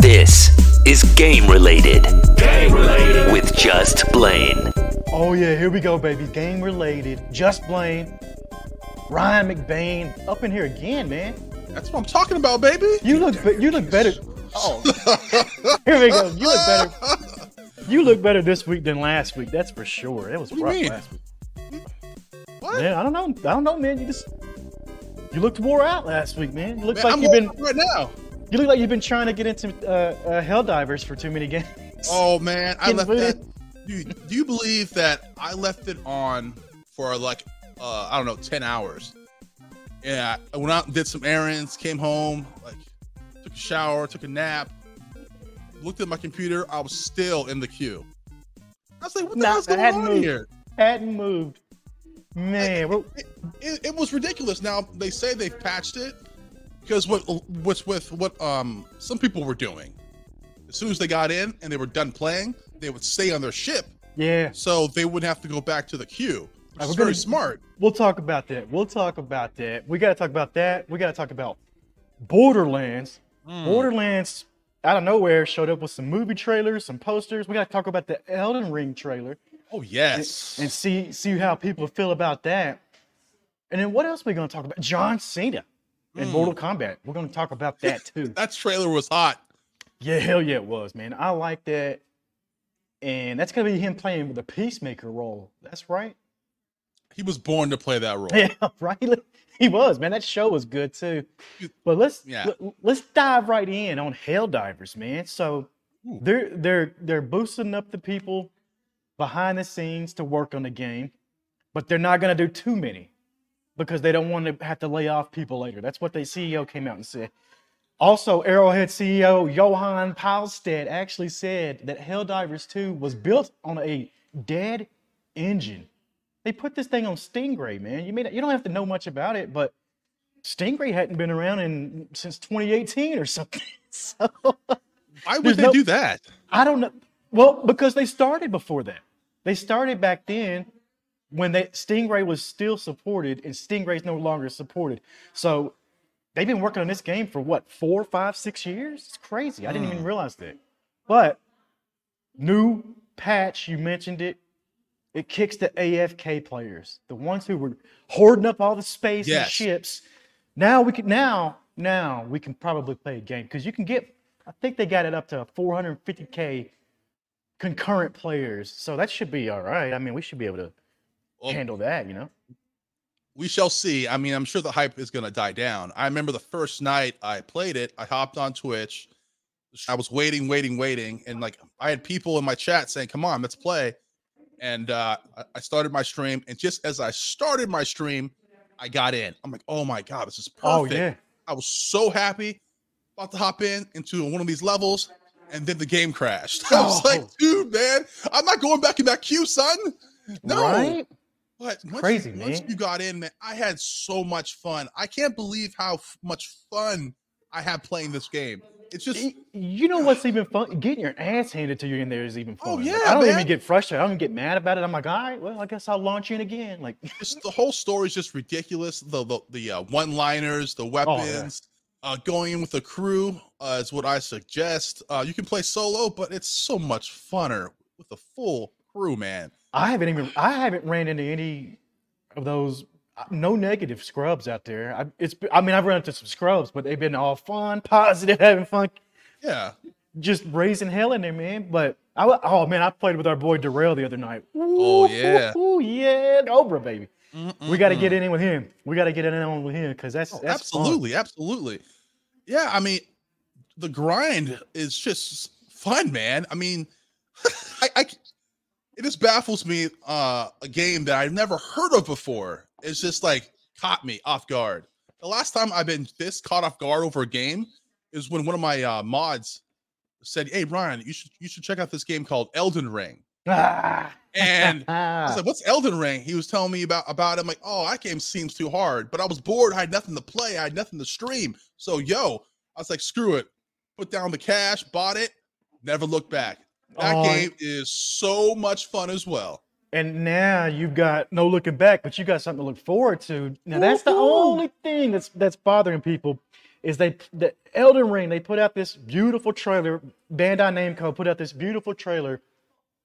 This is Game Related. Game Related. With Just Blane. Oh yeah, here we go, baby. Game related. Just Blane. Ryan McBain up in here again, man. That's what I'm talking about, baby. You look be- you look better. Oh, here we go. You look better. You look better this week than last week. That's for sure. It was What rough last week. What? Yeah, I don't know. I don't know, man. You just you looked wore out last week, man. You look Man, like I'm you've been right now. you look like you've been trying to get into uh, uh, Helldivers for too many games. Oh man, I left that. Dude, do you believe that I left it on for like uh, I don't know, ten hours? Yeah, I went out and did some errands, came home, like took a shower, took a nap, looked at my computer. I was still in the queue. I was like, "What the Nah, hell's going on moved. here?" Hadn't moved. Man, well, It, it, it was ridiculous. Now they say they've patched it because what what's with what um some people were doing. As soon as they got in and they were done playing, they would stay on their ship yeah. so they wouldn't have to go back to the queue. Which is we're very gonna- smart. We'll talk about that. We'll talk about that. We got to talk about that. We got to talk about Borderlands. Hmm. Borderlands, out of nowhere, showed up with some movie trailers, some posters. We got to talk about the Elden Ring trailer Oh yes. and see see how people feel about that. And then what else are we going to talk about? John Cena in Hmm. Mortal Kombat. We're going to talk about that too. that trailer was hot. yeah, hell yeah, it was, man. I like that. And that's going to be him playing the Peacemaker role. That's right. He was born to play that role. Yeah, right. He was, man. That show was good too. But let's Yeah. let, us dive right in on Helldivers, man. So Ooh. they're they're they're boosting up the people behind the scenes to work on the game, but they're not gonna do too many because they don't want to have to lay off people later. That's what the CEO came out and said. Also, Arrowhead CEO Johan Pilestedt actually said that Helldivers 2 was built on a dead engine. They put this thing on Stingray, man. You may not, you don't have to know much about it, but Stingray hadn't been around in since 2018 or something. So Why would they no- do that? I don't know. Well, because they started before that. They started back then when they Stingray was still supported and Stingray's no longer supported. So they've been working on this game for what, four, five, six years? It's crazy. I didn't even hmm. realize that. But new patch, you mentioned it. It kicks the AFK players, the ones who were hoarding up all the space and Yes. ships. Now we can now now we can probably play a game because you can get. I think they got it up to 450k concurrent players, so that should be all right. I mean, we should be able to Well, handle that, you know. we shall see. I mean, I'm sure the hype is going to die down. I remember the first night I played it, I hopped on Twitch. I was waiting, waiting, waiting. And like, I had people in my chat saying, come on, let's play. And uh, I- started my stream. And just as I started my stream, I got in. I'm like, oh my God, this is perfect. Oh yeah, I was so happy about to hop in into one of these levels. And then the game crashed. I was like, Oh. dude, man, I'm not going back in that queue, son. No. right. But once Crazy, you, once you got in, man, I had so much fun. I can't believe how f- much fun I had playing this game. It's just You know what's even fun? Getting your ass handed to you in there is even fun. Oh, Like, yeah, I don't man. even get frustrated. I don't even get mad about it. I'm like, all right, well, I guess I'll launch in again. Like, the whole story is just ridiculous. The the, the uh, one liners, the Oh, weapons, uh, going in with a crew uh, is what I suggest. Uh, you can play solo, but it's so much funner with a full crew, man. I haven't even I haven't ran into any of those uh, no negative scrubs out there. I, it's I mean I've run into some scrubs, but they've been all fun, positive, having fun, Yeah, just raising hell in there, man. But I oh man, I played with our boy Darrell the other night. Oh, yeah. Ooh, yeah, Cobra baby. We got to get in with him. We got to get in on with him because that's, Oh, that's fun. absolutely, absolutely. Yeah, I mean, the grind is just fun, man. I mean, I, I it just baffles me. Uh, a game that I've never heard of before. It's just like caught me off guard. The last time I've been this caught off guard over a game is when one of my uh, mods said, "Hey, Ryan, you should you should check out this game called Elden Ring." Ah. And I was like, "What's Elden Ring?" He was telling me about about it. I'm like, "Oh, that game seems too hard." But I was bored. I had nothing to play. I had nothing to stream. So, yo, I was like, "Screw it." Put down the cash, bought it, never looked back. That Oh, game is so much fun as well. and now you've got no looking back, but you got something to look forward to. Now that's the only thing that's that's bothering people is they the Elden Ring. They put out this beautiful trailer. Bandai Namco put out this beautiful trailer,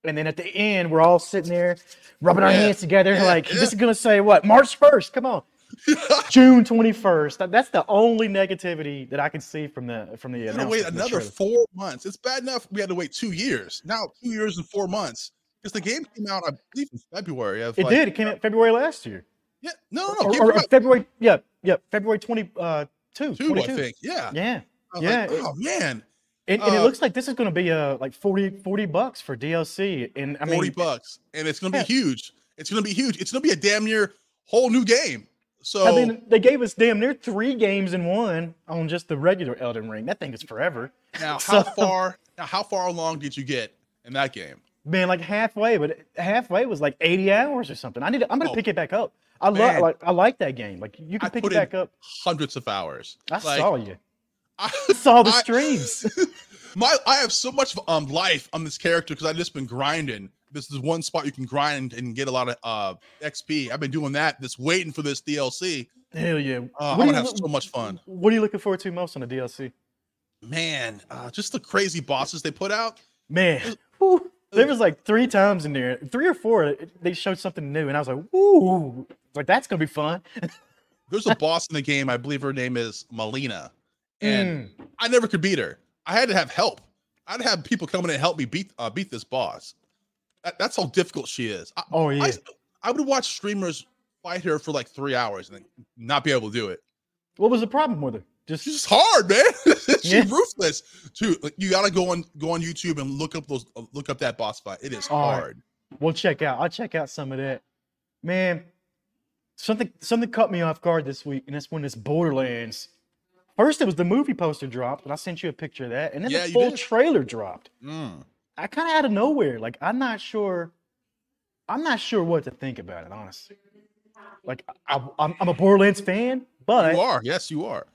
and then at the end we're all sitting there rubbing our Yeah, hands together, yeah, like this is gonna say what March first. Come on. June twenty first. That's the only negativity that I can see from the from the gotta wait another four months. It's bad enough we had to wait two years. Now two years and four months because the game came out, I believe, in February. Of It like- did. It came out February last year. Yeah, no, no, no. or, or- or February, yeah, yeah, February 22. uh, two, two, 22. I think. Yeah. Yeah, yeah, like, oh man, and, and it uh, looks like this is going to be uh like 40, 40 bucks for DLC, and I mean, forty bucks, and it's gonna Yeah. be huge. It's gonna be huge. It's gonna be a damn near whole new game. So I mean, they gave us damn near three games in one on just the regular Elden Ring. That thing is forever, now, so- how far? Now, how far along did you get in that game? man. Like halfway, but halfway was like eighty hours or something. I need, to, I'm gonna Oh, pick it back up. I love, like, I like that game. Like, you can I pick it back up. Hundreds of hours. I Like, saw you. I Saw the I- streams. My I have so much um life on this character because I've just been grinding. This is one spot you can grind and get a lot of uh XP. I've been doing that, just waiting for this DLC. Hell yeah. Uh, What I'm gonna have look- so much fun. What are you looking forward to most on the DLC? Man, uh, just the crazy bosses they put out. Man, there was like three times in there, three or four. They showed something new, and I was like, "Ooh!" Like that's gonna be fun. There's a boss in the game. I believe her name is Melina, and Mm. I never could beat her. I had to have help. I'd have people coming in and help me beat uh, beat this boss. That- that's how difficult she is. I, Oh yeah, I, I would watch streamers fight her for like three hours and then not be able to do it. what was the problem with her? Just She's hard, man. She's Yeah. ruthless. Too. Like, you gotta go on go on YouTube and look up those uh, look up that boss fight. It is All right. hard. we'll check out. I'll check out some of that. Man, something something caught me off guard this week, and that's when this Borderlands. First, it was the movie poster dropped, and I sent you a picture of that, and then Yeah, the full trailer dropped. Mm. I kind of out of nowhere. Like I'm not sure. I'm not sure what to think about it, honestly. Like I, I'm, I'm a Borderlands fan, but You are. Yes, you are.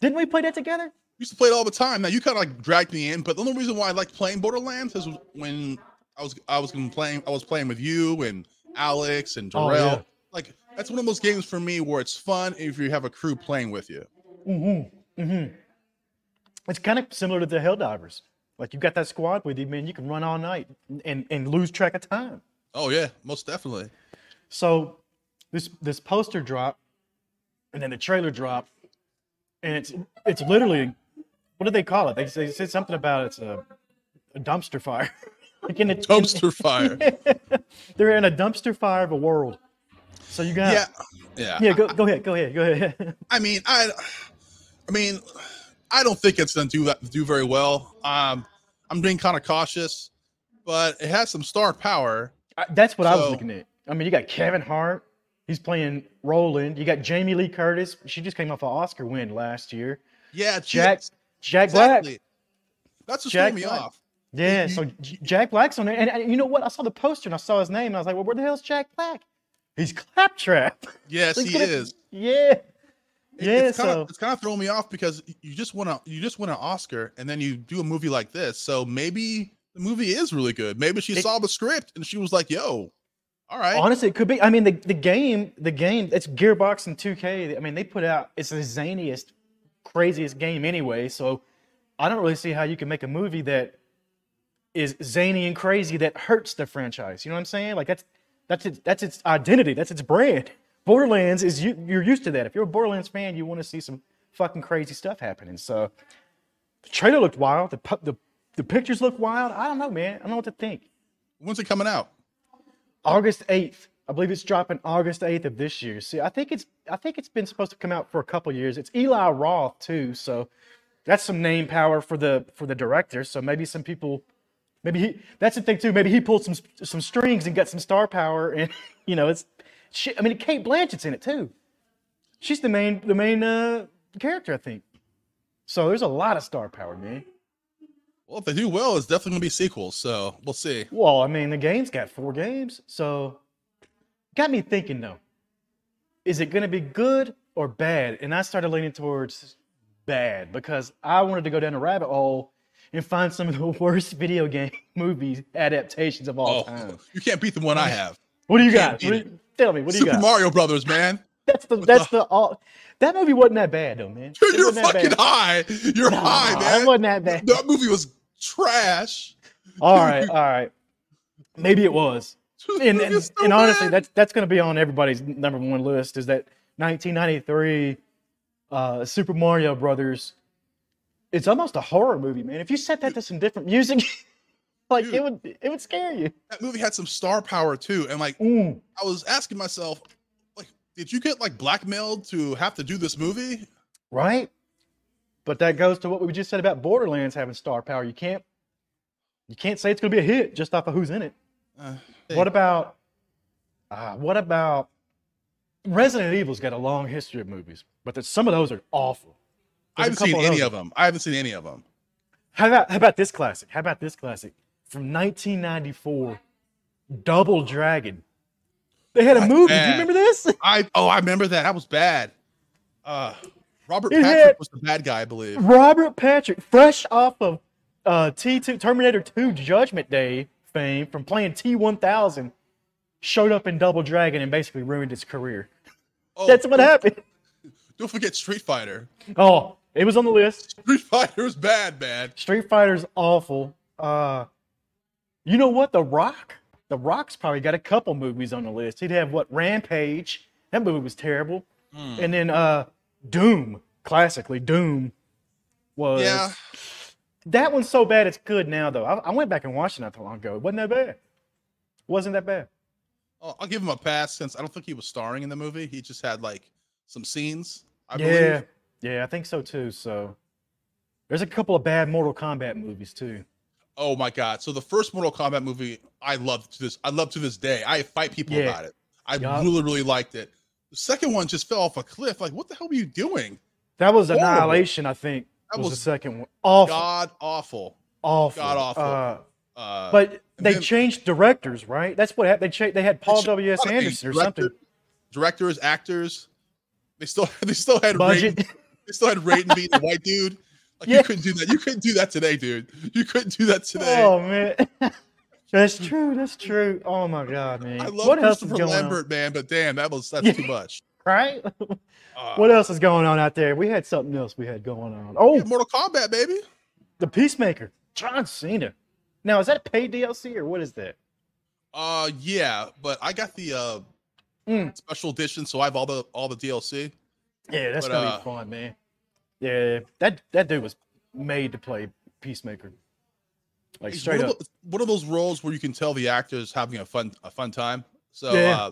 didn't we play that together? used to play it all the time. Now you kind of like dragged me in, but the only reason why I liked playing Borderlands is when I was I was playing I was playing with you and Alex and Oh, Darrell. yeah. Like that's one of those games for me where it's fun if you have a crew playing with you. Mm-hmm. Mm-hmm. It's kind of similar to the Helldivers. Like you got that squad with you, man. You can run all night and and lose track of time. Oh yeah, most definitely. So this this poster drop, and then the trailer drop, and it's it's literally what do they call it? They, they said something about it's a, a dumpster fire. like in a Dumpster fire. They're in a dumpster fire of a world. So you got yeah, yeah. yeah. Go go ahead, go ahead, go ahead. I mean, I, I mean, I don't think it's gonna do that do very well. Um, I'm being kind of cautious, but it has some star power. I- That's what I was looking at. I mean, you got Kevin Hart. He's playing Roland. You got Jamie Lee Curtis. She just came off an Oscar win last year. Yeah, Jack Jack Black. That's what Jack me Black. off. Yeah, so Jack Black's on there. And, and you know what? I saw the poster and I saw his name and I was like, well, where the hell's Jack Black? He's Claptrap. Yes, He's he gonna- is. Yeah. It- Yeah, it's kind so of it's kind of throwing me off because you just want to you just win an Oscar and then you do a movie like this. So maybe the movie is really good. Maybe she It- saw the script and she was like, "Yo, all right." honestly, it could be. I mean, the, the game, the game, it's Gearbox and 2K. I mean, they put out, it's the zaniest, craziest game anyway. So I don't really see how you can make a movie that is zany and crazy that hurts the franchise. You know what I'm saying? Like that's that's its that's its identity. That's its brand. Borderlands is you you're used to that. If you're a Borderlands fan, you want to see some fucking crazy stuff happening. So the trailer looked wild. The pu- the the pictures look wild. I don't know, man. I don't know what to think. When's it coming out? August 8th. I believe it's dropping August 8th of this year. See, I think it's I think it's been supposed to come out for a couple years. It's Eli Roth too, so that's some name power for the for the director. So maybe some people maybe he that's the thing too. Maybe he pulled some some strings and got some star power and you know, it's shit. I mean, Cate Blanchett's in it too. She's the main the main uh character, I think. So there's a lot of star power, man. Well, if they do well, it's definitely gonna be sequels. So we'll see. Well, I mean, the game's got four games, so got me thinking though. Is it going to be good or bad? And I started leaning towards bad because I wanted to go down a rabbit hole and find some of the worst video game movies adaptations of all Oh, time. you can't beat the one I have. What do you Can't got? What do you- tell me. What do you Super got? Mario Brothers, man. That's the that's the all. That movie wasn't that bad though, man. It You're fucking bad. high. You're Nah, high, It man. wasn't that bad. That movie was trash. All right, all right. Maybe it was. And, and, so and honestly, that's that's going to be on everybody's number one list. Is that 1993 uh, Super Mario Brothers? It's almost a horror movie, man. If you set that to some different music, like Dude. it would it would scare you. that movie had some star power too. And like Mm. I was asking myself, like, did you get like blackmailed to have to do this movie? right? But that goes to what we just said about Borderlands having star power. You can't you can't say it's going to be a hit just off of who's in it. Uh, What about uh, what about Resident Evil's got a long history of movies, but that some of those are awful. I haven't seen couple any those. of them. I haven't seen any of them. How about how about this classic? How about this classic from 1994, Double Dragon? They had a movie. Do you remember this? I oh, I remember that. That was bad. Uh, Robert It Patrick was the bad guy, I believe. Robert Patrick, fresh off of uh, T2 Terminator 2 Judgment Day fame from playing T1000, showed up in Double Dragon and basically ruined his career. Oh, That's what happened. Don't forget Street Fighter. Oh, it was on the list. Street Fighter was bad, man. Street Fighter's awful. Uh, you know what? The Rock. The Rock's probably got a couple movies on the list. He'd have what? Rampage. That movie was terrible. Hmm. And then uh, Doom. Classically, Doom was. Yeah, That one's so bad it's good now though. I, I went back and watched it not too long ago. It wasn't that bad. Wasn't that bad. I'll, I'll give him a pass since I don't think he was starring in the movie. He just had like some scenes. I yeah, believe. yeah, I think so too. So there's a couple of bad Mortal Kombat movies too. Oh my god! So the first Mortal Kombat movie, I love to this. I love to this day. I fight people Yeah. about it. I Yup. really, really liked it. The second one just fell off a cliff. Like, what the hell were you doing? That was Horrible. Annihilation, I think. That was, was the second one. Awful. God awful. awful. god awful. Uh, Uh, but they then- changed directors, right? That's what happened. They cha- they had Paul W. S. a lot of things, Anderson or director- something. Directors, actors, they still they still had Budget. Raiden, they still had Raiden being the white dude. Like Yeah. you couldn't do that. You couldn't do that today, dude. You couldn't do that today. Oh man, that's true. That's true. Oh my god, man. I love what else is Christopher going Lambert, man, but damn, that was that's Yeah. too much. on? Right? Uh, what else is going on out there? We had something else we had going on. Oh, yeah, Mortal Kombat, baby. the Peacemaker, John Cena. Now is that paid DLC or what is that? Uh, yeah, but I got the uh Mm. special edition, so I have all the all the DLC. Yeah, that's But, gonna uh, be fun, man. Yeah, that that dude was made to play Peacemaker. Like straight one up. The, one of those roles where you can tell the actors having a fun a fun time. So Yeah. uh,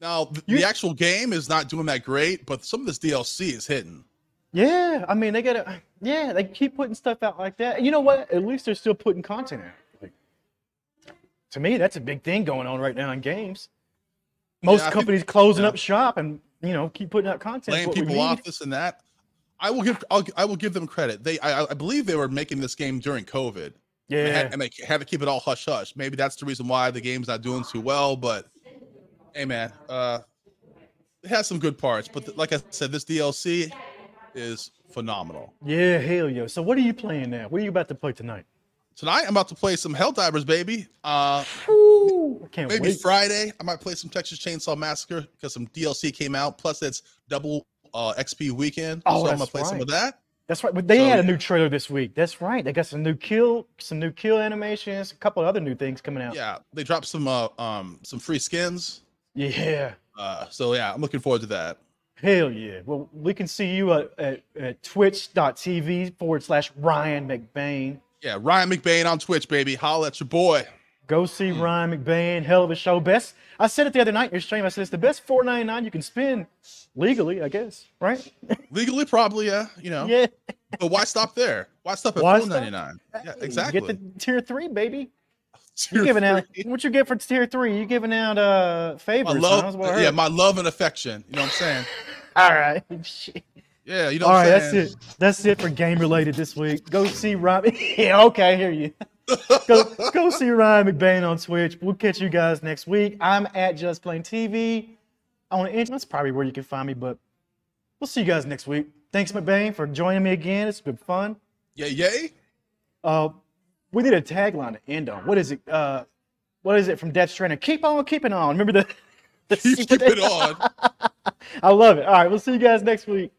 now th- You- the actual game is not doing that great, but some of this DLC is hitting. Yeah, I mean they gotta. Yeah, they keep putting stuff out like that. You know what? At least they're still putting content out. Like, to me, that's a big thing going on right now in games. Most think- companies closing yeah. up shop and you know keep putting out content. laying people off this and that. I will give I'll, I will give them credit. They I, I believe they were making this game during COVID. And they Yeah, had- and they had to keep it all hush hush. Maybe that's the reason why the game's not doing too well. But hey, man, uh, it has some good parts. But th- like I said, this DLC is phenomenal. yeah, hell yeah. So what are you playing now? What are you about to play tonight? Tonight, I'm about to play some Hell Helldivers, baby. Uh, Woo, I can't wait. maybe wait. Friday, I might play some Texas Chainsaw Massacre because some DLC came out. Plus, it's double uh, XP weekend, Oh, so I'm gonna play some of that. That's right. But they So, had a new trailer this week. That's right. They got some new kill, some new kill animations, a couple of other new things coming out. Yeah, they dropped some uh, um some free skins. Yeah. Uh, so yeah, I'm looking forward to that. Hell yeah. Well, we can see you at, at, at twitch.tv forward slash Ryan McBain. Yeah, Ryan McBain on Twitch, baby. Holla at your boy. Go see Hmm. Ryan McBain. Hell of a show. Best. I said it the other night in your stream. I said it's the best four ninety nine you can spend legally, I guess. Right? Legally, probably, yeah, you know. yeah. But why stop there? Why stop at four ninety nine? Yeah, exactly. Get the tier three, baby. Tier You giving out what you get for tier three? You giving out uh my favors? huh? love, yeah, my love and affection. You know what I'm saying? All right. Yeah, you know All right, that's it. That's it for game related this week. Go see Ryan. yeah, okay, I hear you. Go, go see Ryan McBain on Twitch. We'll catch you guys next week. I'm at Just Blane TV on Inch. That's probably where you can find me, but we'll see you guys next week. Thanks, McBain, for joining me again. It's been fun. Yay, yay. Uh, we need a tagline to end on. What is it? Uh, what is it from Death Stranding? Keep on keeping on. Remember the, the Keep super- it on. I love it. All right, we'll see you guys next week.